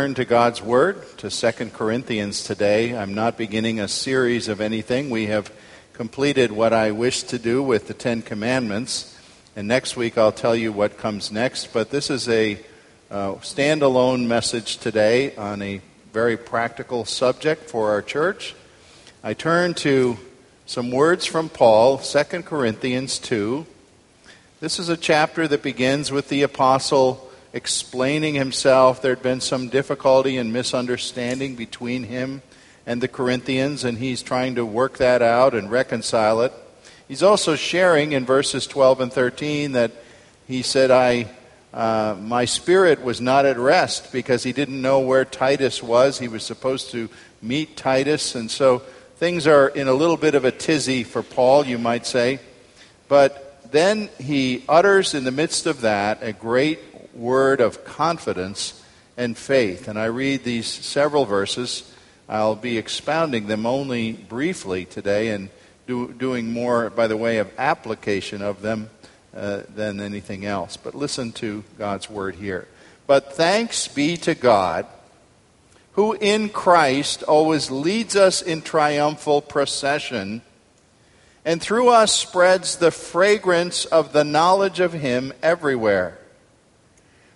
Turn to God's Word, to 2 Corinthians today. I'm not beginning a series of anything. We have completed what I wish to do with the Ten Commandments, and next week I'll tell you what comes next. But this is a uh, standalone message today on a very practical subject for our church. I turn to some words from Paul, 2 Corinthians 2. This is a chapter that begins with the apostle explaining himself. There had been some difficulty and misunderstanding between him and the Corinthians, and he's trying to work that out and reconcile it. He's also sharing in verses 12 and 13 that he said, I, uh, My spirit was not at rest because he didn't know where Titus was. He was supposed to meet Titus, and so things are in a little bit of a tizzy for Paul, you might say. But then he utters in the midst of that a great word of confidence and faith. And I read these several verses. I'll be expounding them only briefly today and do, doing more by the way of application of them uh, than anything else. But listen to God's word here. But thanks be to God, who in Christ always leads us in triumphal procession, and through us spreads the fragrance of the knowledge of Him everywhere.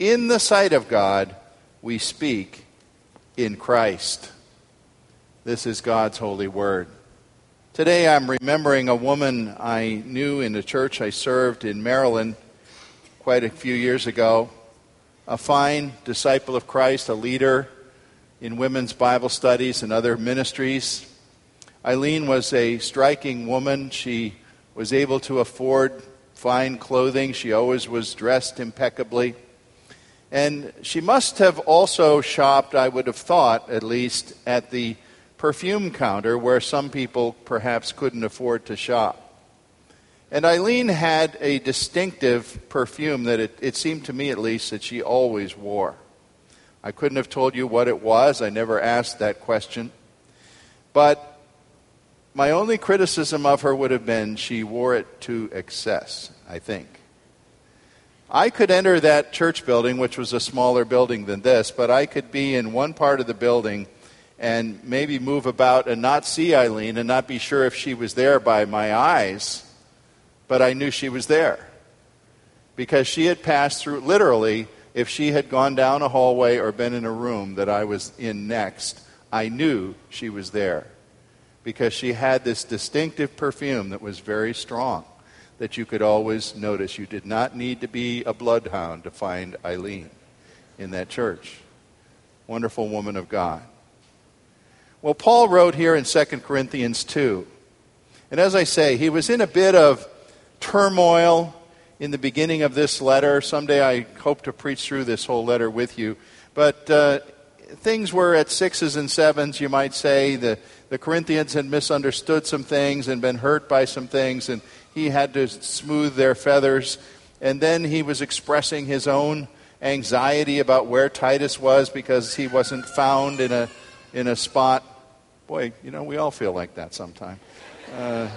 in the sight of God, we speak in Christ. This is God's holy word. Today I'm remembering a woman I knew in the church I served in Maryland quite a few years ago. A fine disciple of Christ, a leader in women's Bible studies and other ministries. Eileen was a striking woman. She was able to afford fine clothing. She always was dressed impeccably. And she must have also shopped, I would have thought, at least, at the perfume counter where some people perhaps couldn't afford to shop. And Eileen had a distinctive perfume that it, it, seemed to me, at least, that she always wore. I couldn't have told you what it was. I never asked that question. But my only criticism of her would have been she wore it to excess, I think. I could enter that church building, which was a smaller building than this, but I could be in one part of the building and maybe move about and not see Eileen and not be sure if she was there by my eyes, but I knew she was there. Because she had passed through, literally, if she had gone down a hallway or been in a room that I was in next, I knew she was there. Because she had this distinctive perfume that was very strong that you could always notice. You did not need to be a bloodhound to find Eileen in that church. Wonderful woman of God. Well, Paul wrote here in 2 Corinthians 2. And as I say, he was in a bit of turmoil in the beginning of this letter. Someday I hope to preach through this whole letter with you. But uh, things were at sixes and sevens, you might say. The, the Corinthians had misunderstood some things and been hurt by some things. And he had to smooth their feathers. And then he was expressing his own anxiety about where Titus was because he wasn't found in a, in a spot. Boy, you know, we all feel like that sometime. Uh,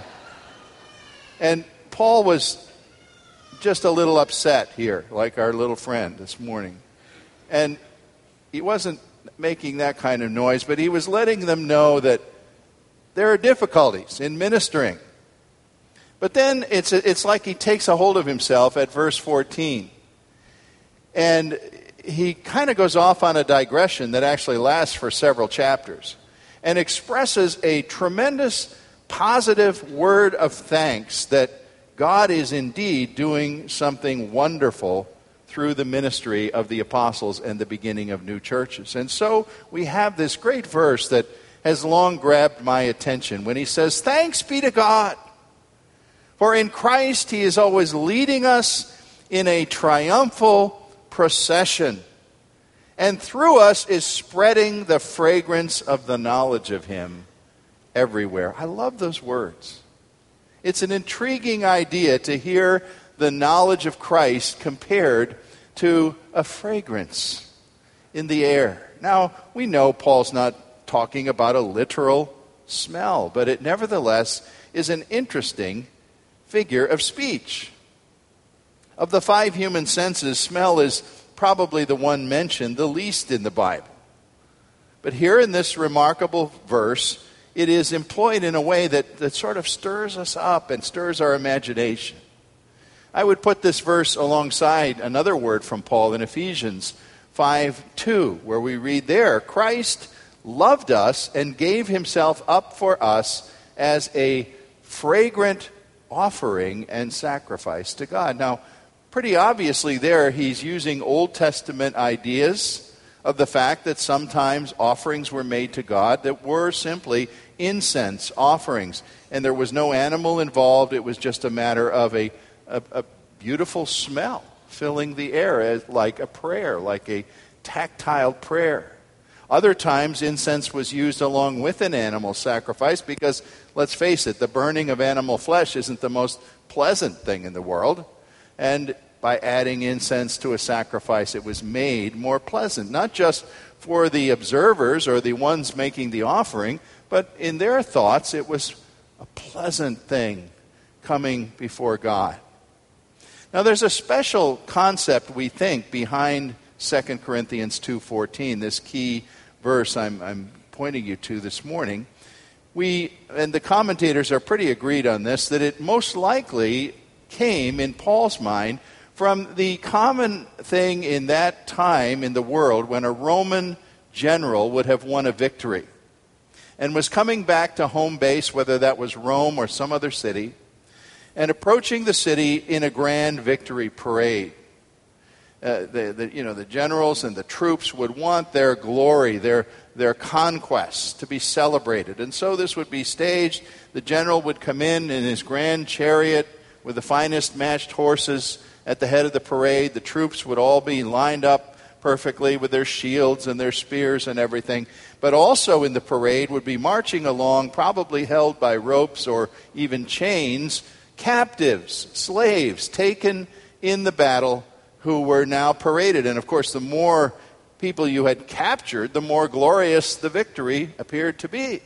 and Paul was just a little upset here, like our little friend this morning. And he wasn't making that kind of noise, but he was letting them know that there are difficulties in ministering. But then it's, it's like he takes a hold of himself at verse 14. And he kind of goes off on a digression that actually lasts for several chapters and expresses a tremendous positive word of thanks that God is indeed doing something wonderful through the ministry of the apostles and the beginning of new churches. And so we have this great verse that has long grabbed my attention when he says, Thanks be to God, for in Christ he is always leading us in a triumphal procession, and through us is spreading the fragrance of the knowledge of him everywhere. I love those words. It's an intriguing idea to hear the knowledge of Christ compared to a fragrance in the air. Now, we know Paul's not talking about a literal smell, but it nevertheless is an interesting figure of speech. Of the five human senses, smell is probably the one mentioned the least in the Bible. But here in this remarkable verse, it is employed in a way that, that sort of stirs us up and stirs our imagination. I would put this verse alongside another word from Paul in Ephesians 5 2, where we read there Christ loved us and gave himself up for us as a fragrant offering and sacrifice to God. Now, pretty obviously, there he's using Old Testament ideas of the fact that sometimes offerings were made to God that were simply incense offerings. And there was no animal involved, it was just a matter of a a, a beautiful smell filling the air as, like a prayer, like a tactile prayer. Other times, incense was used along with an animal sacrifice because, let's face it, the burning of animal flesh isn't the most pleasant thing in the world. And by adding incense to a sacrifice, it was made more pleasant, not just for the observers or the ones making the offering, but in their thoughts, it was a pleasant thing coming before God. Now there's a special concept we think behind 2 Corinthians 2:14, this key verse I'm, I'm pointing you to this morning. We and the commentators are pretty agreed on this that it most likely came in Paul's mind from the common thing in that time in the world when a Roman general would have won a victory and was coming back to home base, whether that was Rome or some other city, and approaching the city in a grand victory parade. Uh, the, the, you know, the generals and the troops would want their glory, their, their conquests to be celebrated. And so this would be staged. The general would come in in his grand chariot with the finest matched horses at the head of the parade. The troops would all be lined up perfectly with their shields and their spears and everything. But also in the parade would be marching along, probably held by ropes or even chains, captives, slaves taken in the battle who were now paraded. And of course, the more people you had captured, the more glorious the victory appeared to be.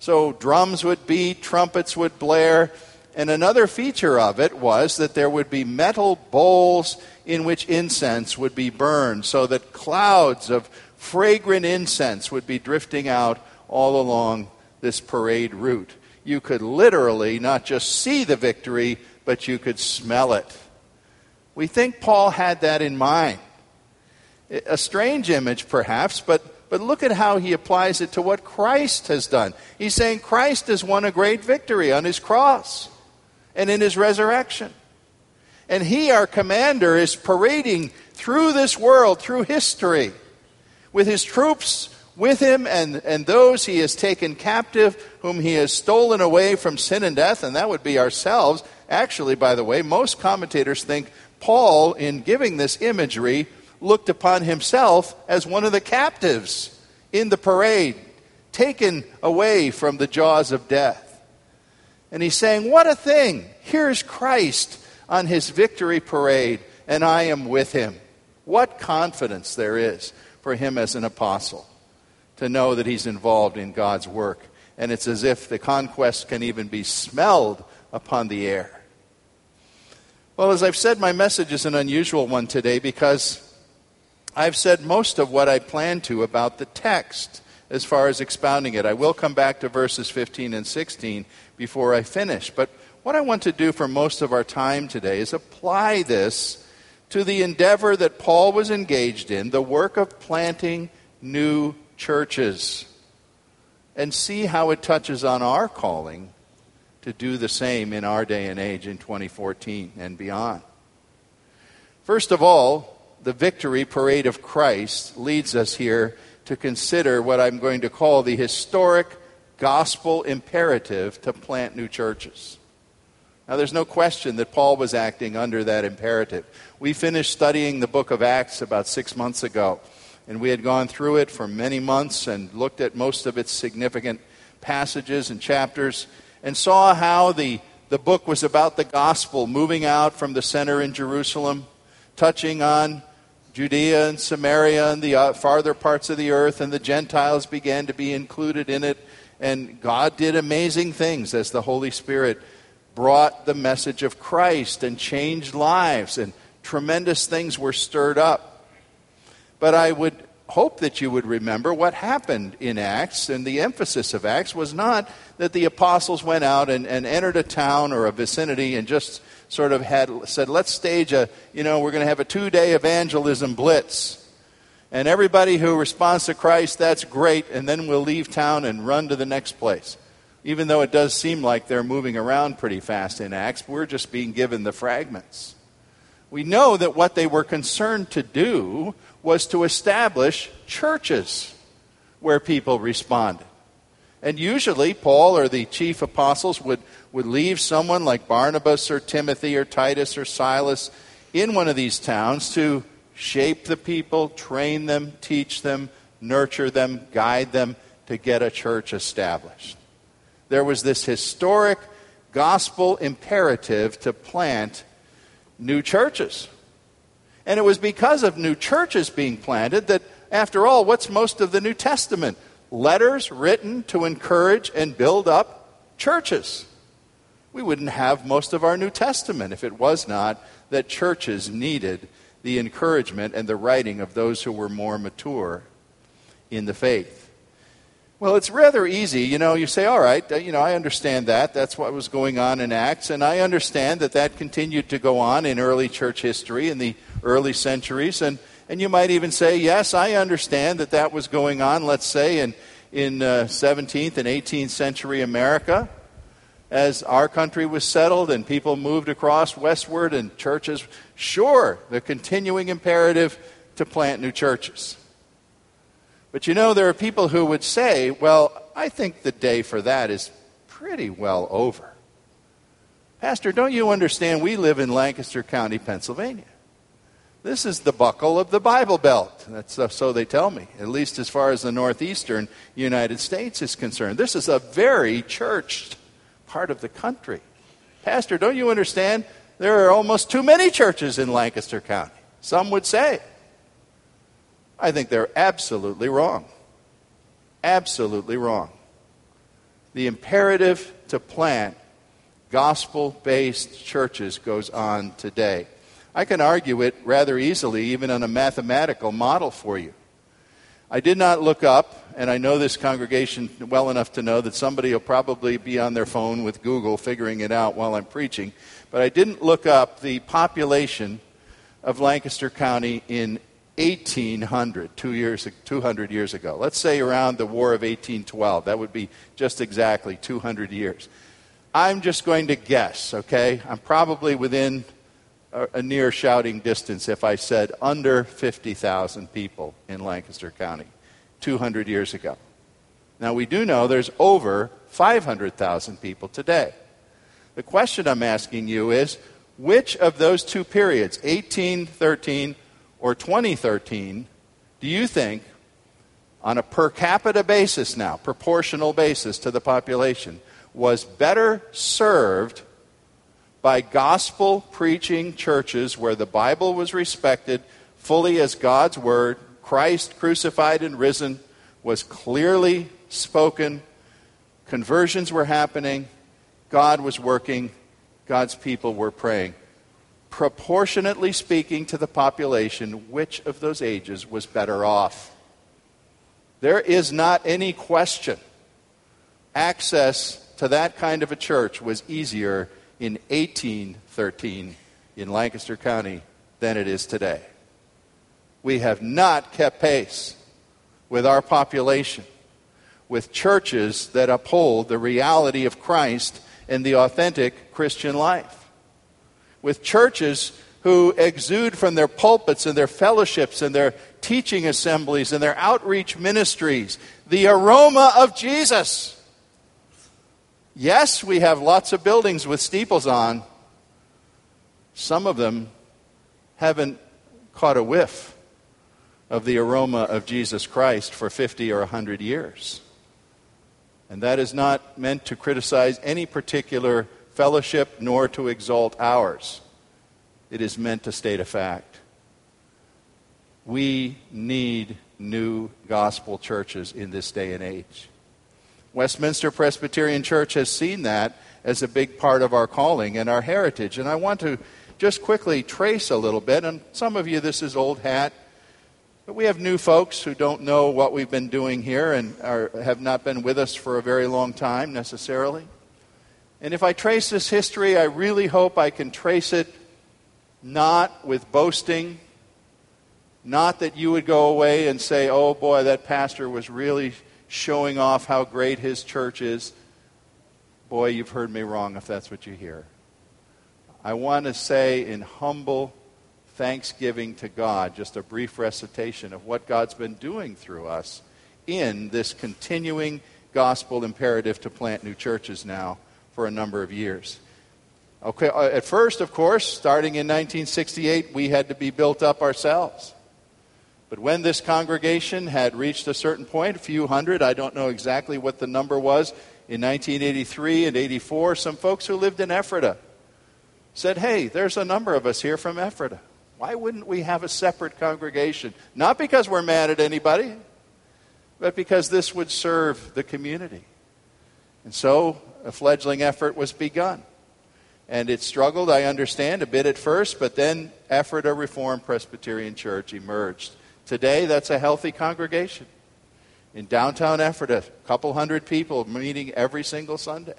So drums would beat, trumpets would blare, and another feature of it was that there would be metal bowls in which incense would be burned, so that clouds of fragrant incense would be drifting out all along this parade route you could literally not just see the victory, but you could smell it. We think Paul had that in mind. A strange image, perhaps, but, but look at how he applies it to what Christ has done. He's saying Christ has won a great victory on his cross and in his resurrection. And he, our commander, is parading through this world, through history, with his troops with him and, and those he has taken captive, whom he has stolen away from sin and death, and that would be ourselves. Actually, by the way, most commentators think Paul, in giving this imagery, looked upon himself as one of the captives in the parade, taken away from the jaws of death. And he's saying, What a thing! Here's Christ on his victory parade, and I am with him. What confidence there is for him as an apostle to know that he's involved in God's work. And it's as if the conquest can even be smelled upon the air. Well, as I've said, my message is an unusual one today because I've said most of what I plan to about the text as far as expounding it. I will come back to verses 15 and 16 before I finish. But what I want to do for most of our time today is apply this to the endeavor that Paul was engaged in, the work of planting new churches, and see how it touches on our calling to do the same in our day and age in 2014 and beyond. First of all, the victory parade of Christ leads us here to consider what I'm going to call the historic gospel imperative to plant new churches. Now, there's no question that Paul was acting under that imperative. We finished studying the book of Acts about six months ago, and we had gone through it for many months and looked at most of its significant passages and chapters and saw how the, the book was about the gospel moving out from the center in Jerusalem, touching on Judea and Samaria and the uh, farther parts of the earth, and the Gentiles began to be included in it. And God did amazing things as the Holy Spirit brought the message of Christ and changed lives, and tremendous things were stirred up. But I would hope that you would remember what happened in Acts, and the emphasis of Acts was not that the apostles went out and, and entered a town or a vicinity and just sort of had said, let's stage a, you know, we're going to have a two day evangelism blitz. And everybody who responds to Christ, that's great, and then we'll leave town and run to the next place even though it does seem like they're moving around pretty fast in Acts, we're just being given the fragments. We know that what they were concerned to do was to establish churches where people responded. And usually, Paul or the chief apostles would, would leave someone like Barnabas or Timothy or Titus or Silas in one of these towns to shape the people, train them, teach them, nurture them, guide them to get a church established there was this historic gospel imperative to plant new churches. And it was because of new churches being planted that, after all, what's most of the New Testament? Letters written to encourage and build up churches. We wouldn't have most of our New Testament if it was not that churches needed the encouragement and the writing of those who were more mature in the faith. Well, it's rather easy. You know, you say, all right, uh, you know, I understand that. That's what was going on in Acts. And I understand that that continued to go on in early church history in the early centuries. And, and you might even say, yes, I understand that that was going on, let's say, in, in uh, 17th and 18th century America as our country was settled and people moved across westward and churches. Sure, the continuing imperative to plant new churches. But you know, there are people who would say, well, I think the day for that is pretty well over. Pastor, don't you understand? We live in Lancaster County, Pennsylvania. This is the buckle of the Bible Belt. That's uh, so they tell me, at least as far as the northeastern United States is concerned. This is a very churched part of the country. Pastor, don't you understand? There are almost too many churches in Lancaster County. Some would say. I think they're absolutely wrong. Absolutely wrong. The imperative to plant gospel based churches goes on today. I can argue it rather easily, even on a mathematical model for you. I did not look up, and I know this congregation well enough to know that somebody will probably be on their phone with Google figuring it out while I'm preaching, but I didn't look up the population of Lancaster County in 1800, two years, 200 years ago. Let's say around the War of 1812. That would be just exactly 200 years. I'm just going to guess, okay? I'm probably within a, near shouting distance if I said under 50,000 people in Lancaster County 200 years ago. Now, we do know there's over 500,000 people today. The question I'm asking you is which of those two periods, 1813 or 2013, do you think, on a per capita basis now, proportional basis to the population, was better served by gospel preaching churches where the Bible was respected fully as God's Word, Christ crucified and risen was clearly spoken, conversions were happening, God was working, God's people were praying proportionately speaking to the population, which of those ages was better off? There is not any question. Access to that kind of a church was easier in 1813 in Lancaster County than it is today. We have not kept pace with our population, with churches that uphold the reality of Christ and the authentic Christian life, with churches who exude from their pulpits and their fellowships and their teaching assemblies and their outreach ministries the aroma of Jesus. Yes, we have lots of buildings with steeples on. Some of them haven't caught a whiff of the aroma of Jesus Christ for 50 or 100 years. And that is not meant to criticize any particular fellowship nor to exalt ours. It is meant to state a fact. We need new gospel churches in this day and age. Westminster Presbyterian Church has seen that as a big part of our calling and our heritage. And I want to just quickly trace a little bit. And some of you, this is old hat. But we have new folks who don't know what we've been doing here and are, have not been with us for a very long time necessarily. And if I trace this history, I really hope I can trace it not with boasting, not that you would go away and say, oh boy, that pastor was really showing off how great his church is. Boy, you've heard me wrong if that's what you hear. I want to say in humble thanksgiving to God, just a brief recitation of what God's been doing through us in this continuing gospel imperative to plant new churches now for a number of years. Okay, uh, at first, of course, starting in 1968, we had to be built up ourselves. But when this congregation had reached a certain point, a few hundred, I don't know exactly what the number was, in 1983 and 84, some folks who lived in Ephrata said, Hey, there's a number of us here from Ephrata. Why wouldn't we have a separate congregation? Not because we're mad at anybody, but because this would serve the community. And so a fledgling effort was begun. And it struggled, I understand, a bit at first, but then Ephrata Reformed Presbyterian Church emerged. Today, that's a healthy congregation. In downtown Ephrata, a couple hundred people meeting every single Sunday.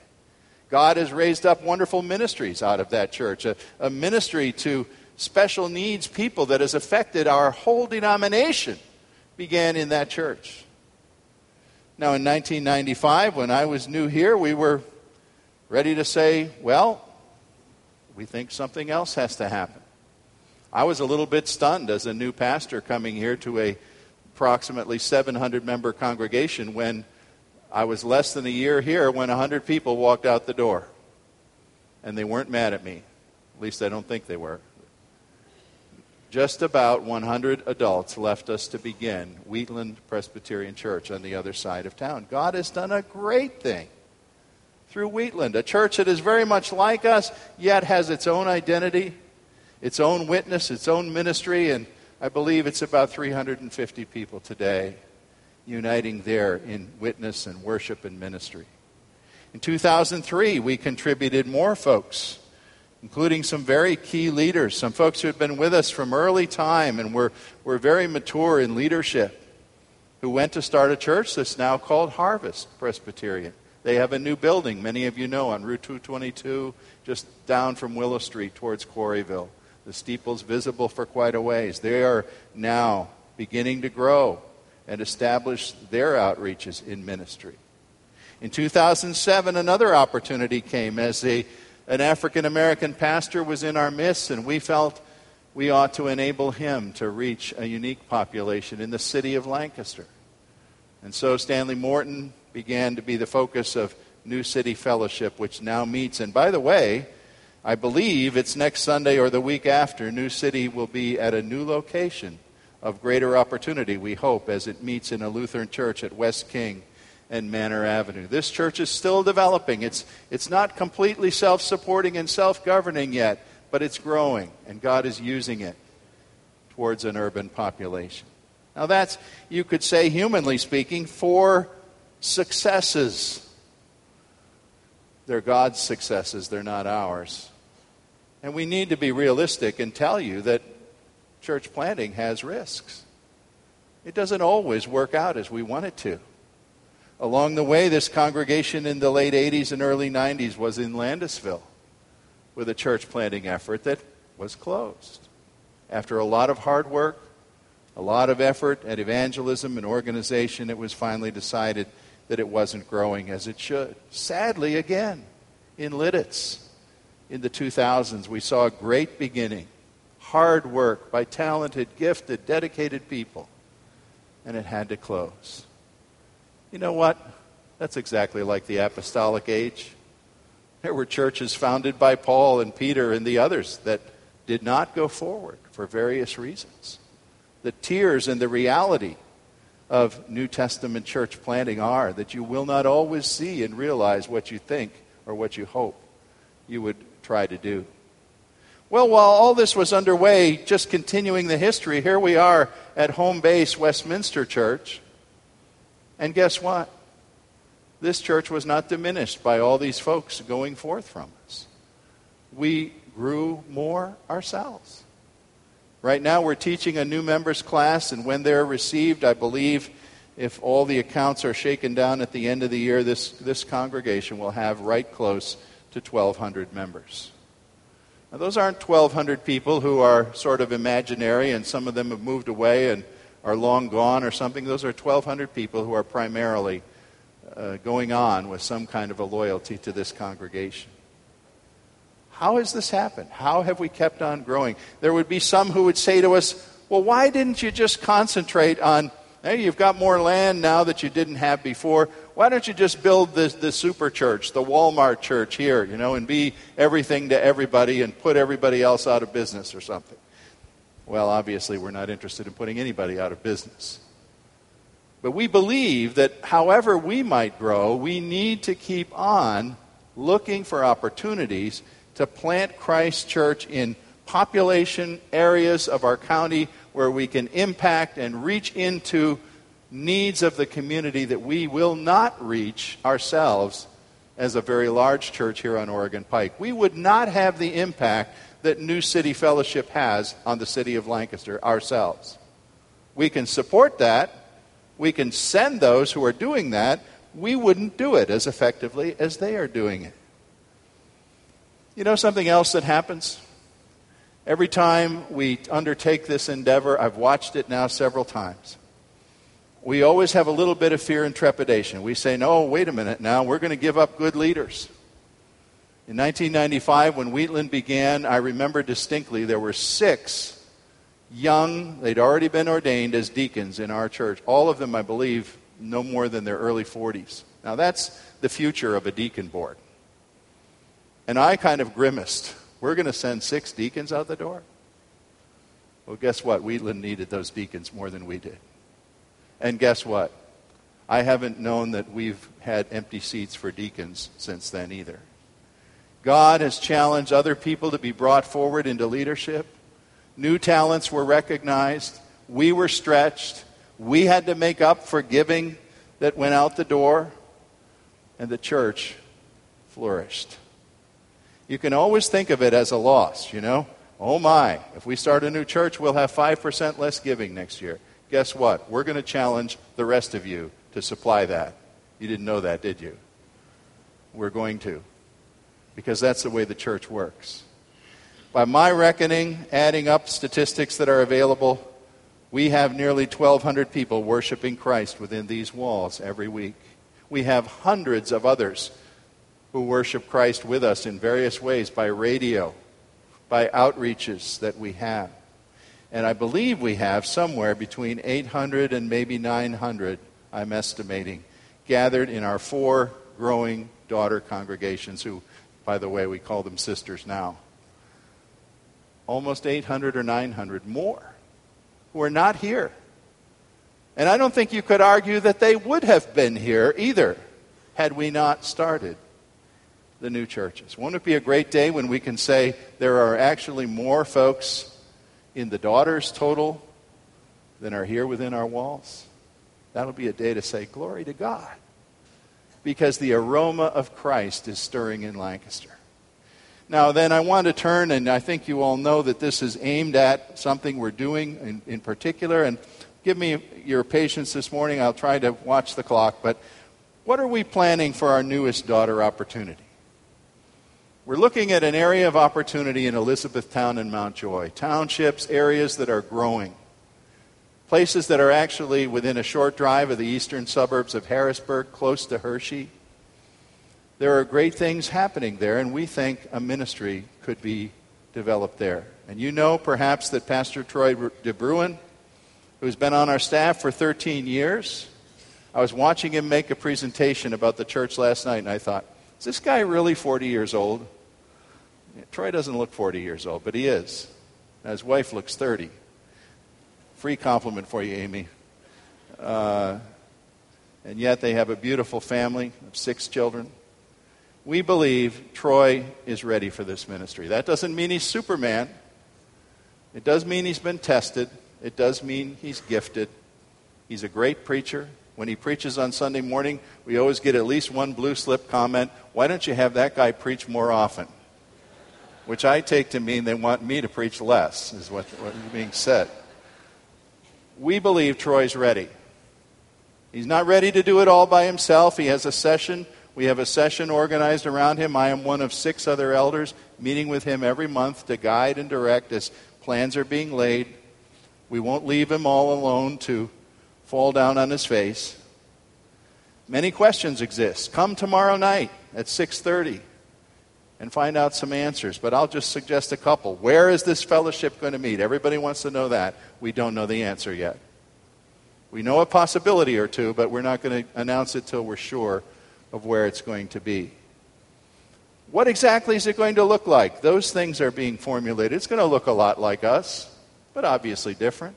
God has raised up wonderful ministries out of that church, a, a ministry to special needs people that has affected our whole denomination began in that church. Now, in 1995, when I was new here, we were ready to say, well, we think something else has to happen. I was a little bit stunned as a new pastor coming here to a approximately 700 member congregation when I was less than a year here when 100 people walked out the door. And they weren't mad at me. At least I don't think they were. Just about 100 adults left us to begin Wheatland Presbyterian Church on the other side of town. God has done a great thing through Wheatland, a church that is very much like us, yet has its own identity, its own witness, its own ministry, and I believe it's about 350 people today uniting there in witness and worship and ministry. In 2003, we contributed more folks including some very key leaders, some folks who had been with us from early time and were, were very mature in leadership, who went to start a church that's now called Harvest Presbyterian. They have a new building, many of you know, on Route 222, just down from Willow Street towards Quarryville. The steeple's visible for quite a ways. They are now beginning to grow and establish their outreaches in ministry. In 2007, another opportunity came as a an African American pastor was in our midst, and we felt we ought to enable him to reach a unique population in the city of Lancaster. And so Stanley Morton began to be the focus of New City Fellowship, which now meets. And by the way, I believe it's next Sunday or the week after, New City will be at a new location of greater opportunity, we hope, as it meets in a Lutheran church at West King and Manor Avenue. This church is still developing. It's, it's not completely self supporting and self governing yet, but it's growing, and God is using it towards an urban population. Now, that's, you could say, humanly speaking, four successes. They're God's successes, they're not ours. And we need to be realistic and tell you that church planting has risks. It doesn't always work out as we want it to. Along the way, this congregation in the late 80s and early 90s was in Landisville with a church planting effort that was closed. After a lot of hard work, a lot of effort at evangelism and organization, it was finally decided that it wasn't growing as it should. Sadly, again, in Lititz in the 2000s, we saw a great beginning, hard work by talented, gifted, dedicated people, and it had to close. You know what? That's exactly like the apostolic age. There were churches founded by Paul and Peter and the others that did not go forward for various reasons. The tears and the reality of New Testament church planting are that you will not always see and realize what you think or what you hope you would try to do. Well, while all this was underway, just continuing the history, here we are at home base Westminster Church. And guess what? This church was not diminished by all these folks going forth from us. We grew more ourselves. Right now, we're teaching a new members class, and when they're received, I believe if all the accounts are shaken down at the end of the year, this, this congregation will have right close to 1,200 members. Now, those aren't 1,200 people who are sort of imaginary and some of them have moved away and are long gone or something. Those are 1,200 people who are primarily uh, going on with some kind of a loyalty to this congregation. How has this happened? How have we kept on growing? There would be some who would say to us, well, why didn't you just concentrate on, hey, you've got more land now that you didn't have before. Why don't you just build the, the super church, the Walmart church here, you know, and be everything to everybody and put everybody else out of business or something? Well, obviously, we're not interested in putting anybody out of business. But we believe that however we might grow, we need to keep on looking for opportunities to plant Christ Church in population areas of our county where we can impact and reach into needs of the community that we will not reach ourselves as a very large church here on Oregon Pike. We would not have the impact that New City Fellowship has on the city of Lancaster ourselves. We can support that. We can send those who are doing that. We wouldn't do it as effectively as they are doing it. You know something else that happens? Every time we undertake this endeavor, I've watched it now several times. We always have a little bit of fear and trepidation. We say, no, wait a minute now, we're going to give up good leaders. In 1995, when Wheatland began, I remember distinctly there were six young, they'd already been ordained as deacons in our church. All of them, I believe, no more than their early 40s. Now, that's the future of a deacon board. And I kind of grimaced. We're going to send six deacons out the door? Well, guess what? Wheatland needed those deacons more than we did. And guess what? I haven't known that we've had empty seats for deacons since then either. God has challenged other people to be brought forward into leadership. New talents were recognized. We were stretched. We had to make up for giving that went out the door. And the church flourished you can always think of it as a loss, you know? Oh my, if we start a new church, we'll have 5% less giving next year. Guess what? We're going to challenge the rest of you to supply that. You didn't know that, did you? We're going to. Because that's the way the church works. By my reckoning, adding up statistics that are available, we have nearly 1,200 people worshiping Christ within these walls every week. We have hundreds of others who worship Christ with us in various ways by radio, by outreaches that we have. And I believe we have somewhere between 800 and maybe 900, I'm estimating, gathered in our four growing daughter congregations, who, by the way, we call them sisters now. Almost 800 or 900 more who are not here. And I don't think you could argue that they would have been here either had we not started the new churches. Won't it be a great day when we can say there are actually more folks in the daughters total than are here within our walls? That'll be a day to say, Glory to God. Because the aroma of Christ is stirring in Lancaster. Now, then, I want to turn, and I think you all know that this is aimed at something we're doing in, in particular, and give me your patience this morning. I'll try to watch the clock. But what are we planning for our newest daughter opportunity? We're looking at an area of opportunity in Elizabethtown and Mount Joy, townships, areas that are growing, places that are actually within a short drive of the eastern suburbs of Harrisburg, close to Hershey. There are great things happening there, and we think a ministry could be developed there. And you know perhaps that Pastor Troy De Bruin, who's been on our staff for 13 years, I was watching him make a presentation about the church last night, and I thought, is this guy really 40 years old? Troy doesn't look 40 years old, but he is. Now, His wife looks 30. Free compliment for you, Amy. Uh, and yet they have a beautiful family of six children. We believe Troy is ready for this ministry. That doesn't mean he's Superman. It does mean he's been tested. It does mean he's gifted. He's a great preacher. When he preaches on Sunday morning, we always get at least one blue slip comment why don't you have that guy preach more often? Which I take to mean they want me to preach less, is what, what is being said. We believe Troy's ready. He's not ready to do it all by himself. He has a session. We have a session organized around him. I am one of six other elders meeting with him every month to guide and direct as plans are being laid. We won't leave him all alone to fall down on his face. Many questions exist. Come tomorrow night at 6:30 and find out some answers. But I'll just suggest a couple. Where is this fellowship going to meet? Everybody wants to know that. We don't know the answer yet. We know a possibility or two, but we're not going to announce it till we're sure of where it's going to be. What exactly is it going to look like? Those things are being formulated. It's going to look a lot like us, but obviously different.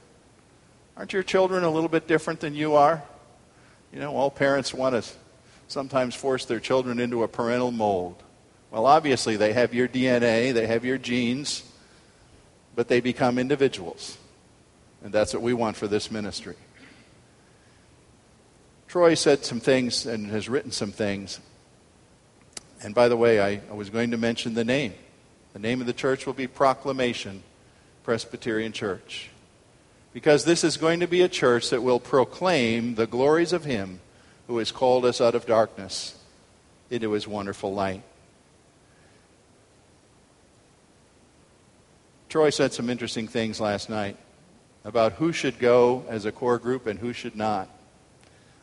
Aren't your children a little bit different than you are? You know, all parents want to sometimes force their children into a parental mold. Well, obviously, they have your DNA, they have your genes, but they become individuals. And that's what we want for this ministry. Troy said some things and has written some things. And by the way, I, I was going to mention the name. The name of the church will be Proclamation Presbyterian Church. Because this is going to be a church that will proclaim the glories of Him who has called us out of darkness into His wonderful light. Troy said some interesting things last night about who should go as a core group and who should not.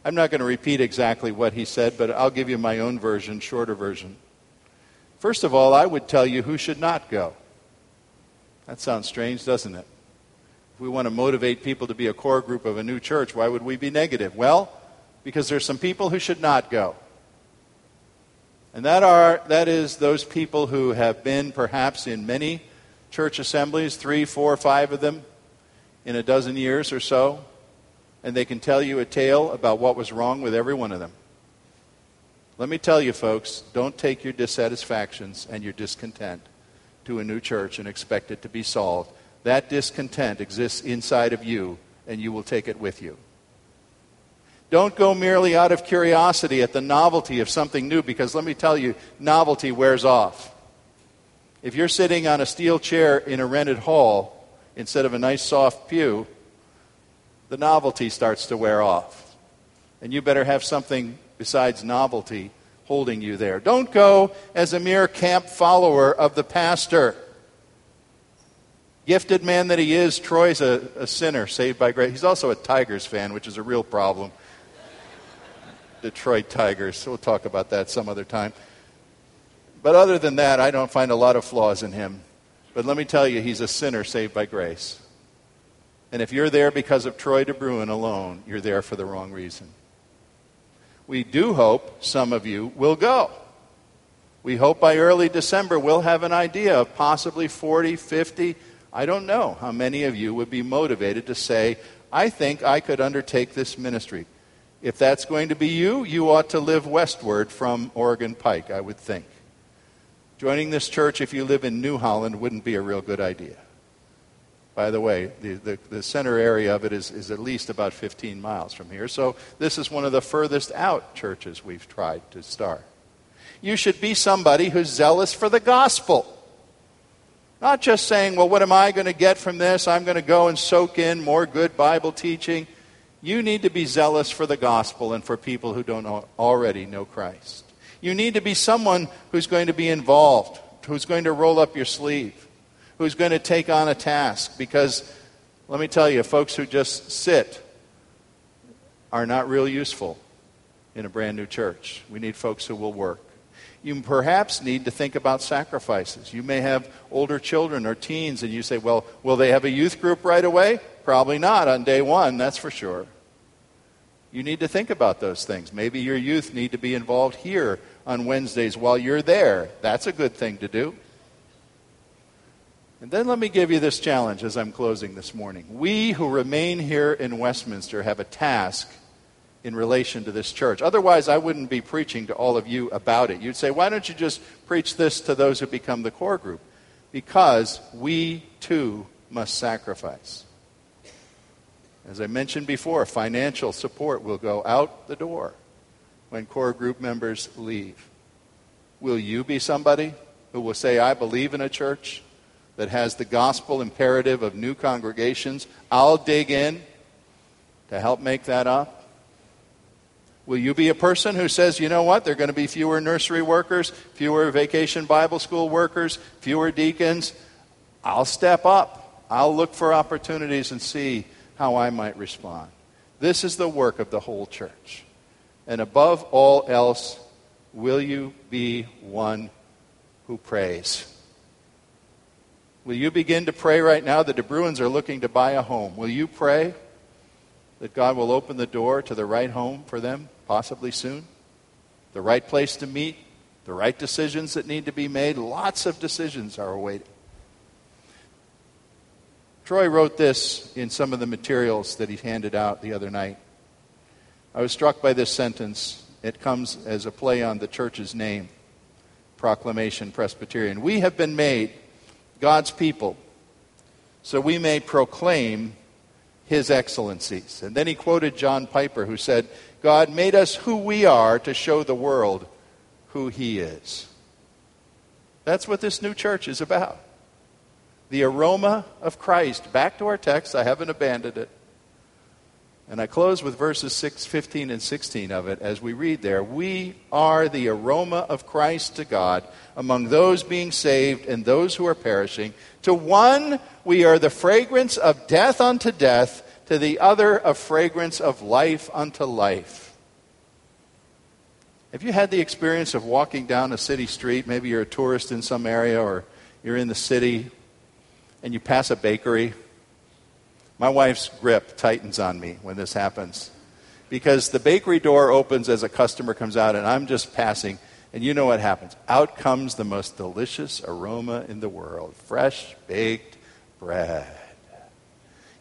I'm not going to repeat exactly what he said, but I'll give you my own version, shorter version. First of all, I would tell you who should not go. That sounds strange, doesn't it? If we want to motivate people to be a core group of a new church, why would we be negative? Well, because there's some people who should not go. And that are that is those people who have been perhaps in many church assemblies, three, four, five of them in a dozen years or so, and they can tell you a tale about what was wrong with every one of them. Let me tell you, folks, don't take your dissatisfactions and your discontent to a new church and expect it to be solved. That discontent exists inside of you, and you will take it with you. Don't go merely out of curiosity at the novelty of something new, because let me tell you, novelty wears off. If you're sitting on a steel chair in a rented hall instead of a nice soft pew, the novelty starts to wear off. And you better have something besides novelty holding you there. Don't go as a mere camp follower of the pastor. Gifted man that he is, Troy's a, a sinner saved by grace. He's also a Tigers fan, which is a real problem. Detroit Tigers. We'll talk about that some other time. But other than that, I don't find a lot of flaws in him. But let me tell you, he's a sinner saved by grace. And if you're there because of Troy DeBruin alone, you're there for the wrong reason. We do hope some of you will go. We hope by early December we'll have an idea of possibly 40, 50. I don't know how many of you would be motivated to say, I think I could undertake this ministry. If that's going to be you, you ought to live westward from Oregon Pike, I would think. Joining this church, if you live in New Holland, wouldn't be a real good idea. By the way, the, the, the, center area of it is, is at least about 15 miles from here. So this is one of the furthest out churches we've tried to start. You should be somebody who's zealous for the gospel. Not just saying, well, what am I going to get from this? I'm going to go and soak in more good Bible teaching. You need to be zealous for the gospel and for people who don't already know Christ. You need to be someone who's going to be involved, who's going to roll up your sleeve, who's going to take on a task. Because let me tell you, folks who just sit are not real useful in a brand new church. We need folks who will work. You perhaps need to think about sacrifices. You may have older children or teens, and you say, well, will they have a youth group right away? Probably not on day one, that's for sure. You need to think about those things. Maybe your youth need to be involved here on Wednesdays while you're there. That's a good thing to do. And then let me give you this challenge as I'm closing this morning. We who remain here in Westminster have a task in relation to this church. Otherwise, I wouldn't be preaching to all of you about it. You'd say, why don't you just preach this to those who become the core group? Because we too must sacrifice. As I mentioned before, financial support will go out the door when core group members leave. Will you be somebody who will say, I believe in a church that has the gospel imperative of new congregations? I'll dig in to help make that up. Will you be a person who says, you know what, there are going to be fewer nursery workers, fewer vacation Bible school workers, fewer deacons? I'll step up. I'll look for opportunities and see how I might respond. This is the work of the whole church. And above all else, will you be one who prays? Will you begin to pray right now? that The Bruins are looking to buy a home. Will you pray that God will open the door to the right home for them? possibly soon, the right place to meet, the right decisions that need to be made. Lots of decisions are awaiting. Troy wrote this in some of the materials that he handed out the other night. I was struck by this sentence. It comes as a play on the church's name Proclamation Presbyterian. We have been made God's people so we may proclaim his excellencies. And then he quoted John Piper, who said, God made us who we are to show the world who He is. That's what this new church is about. The aroma of Christ. Back to our text, I haven't abandoned it. And I close with verses 6, 15, and 16 of it as we read there. We are the aroma of Christ to God among those being saved and those who are perishing. To one, we are the fragrance of death unto death to the other a fragrance of life unto life. Have you had the experience of walking down a city street? Maybe you're a tourist in some area or you're in the city and you pass a bakery. My wife's grip tightens on me when this happens because the bakery door opens as a customer comes out and I'm just passing. And you know what happens? Out comes the most delicious aroma in the world fresh baked bread.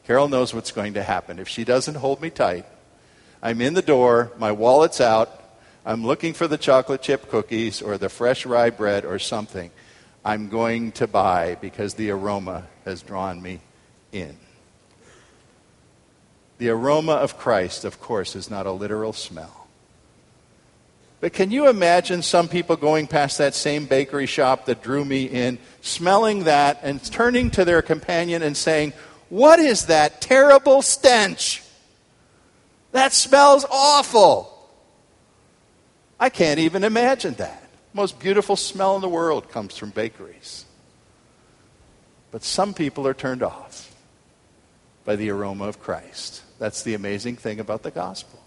Carol knows what's going to happen. If she doesn't hold me tight, I'm in the door, my wallet's out, I'm looking for the chocolate chip cookies or the fresh rye bread or something. I'm going to buy because the aroma has drawn me in. The aroma of Christ, of course, is not a literal smell. But can you imagine some people going past that same bakery shop that drew me in, smelling that, and turning to their companion and saying, what is that terrible stench? That smells awful. I can't even imagine that. Most beautiful smell in the world comes from bakeries. But some people are turned off by the aroma of Christ. That's the amazing thing about the gospel.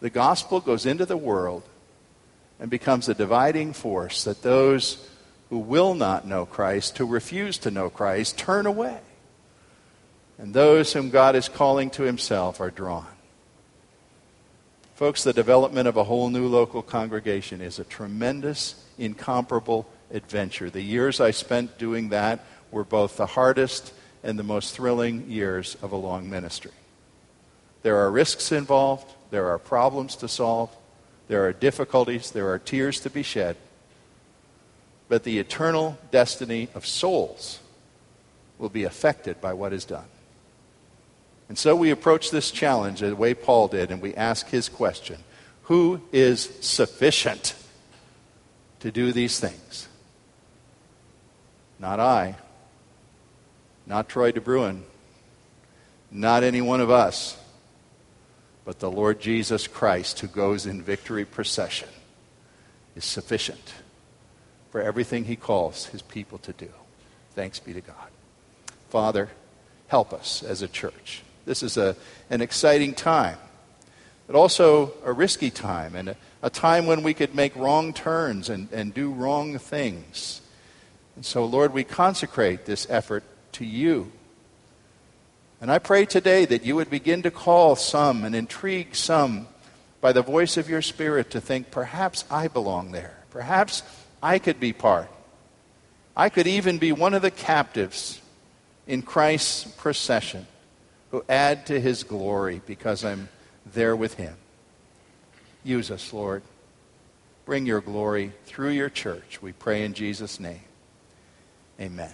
The gospel goes into the world and becomes a dividing force that those who will not know Christ, who refuse to know Christ, turn away and those whom God is calling to himself are drawn. Folks, the development of a whole new local congregation is a tremendous, incomparable adventure. The years I spent doing that were both the hardest and the most thrilling years of a long ministry. There are risks involved, there are problems to solve, there are difficulties, there are tears to be shed. But the eternal destiny of souls will be affected by what is done. And so we approach this challenge the way Paul did, and we ask his question Who is sufficient to do these things? Not I, Not Troy DeBruin, not any one of us, but the Lord Jesus Christ who goes in victory procession is sufficient for everything he calls his people to do. Thanks be to God. Father, help us as a church. This is a, an exciting time, but also a risky time and a, a time when we could make wrong turns and, and do wrong things. And so, Lord, we consecrate this effort to you. And I pray today that you would begin to call some and intrigue some by the voice of your Spirit to think, perhaps I belong there. Perhaps I could be part. I could even be one of the captives in Christ's procession who add to his glory because I'm there with him. Use us, Lord. Bring your glory through your church. We pray in Jesus' name. Amen.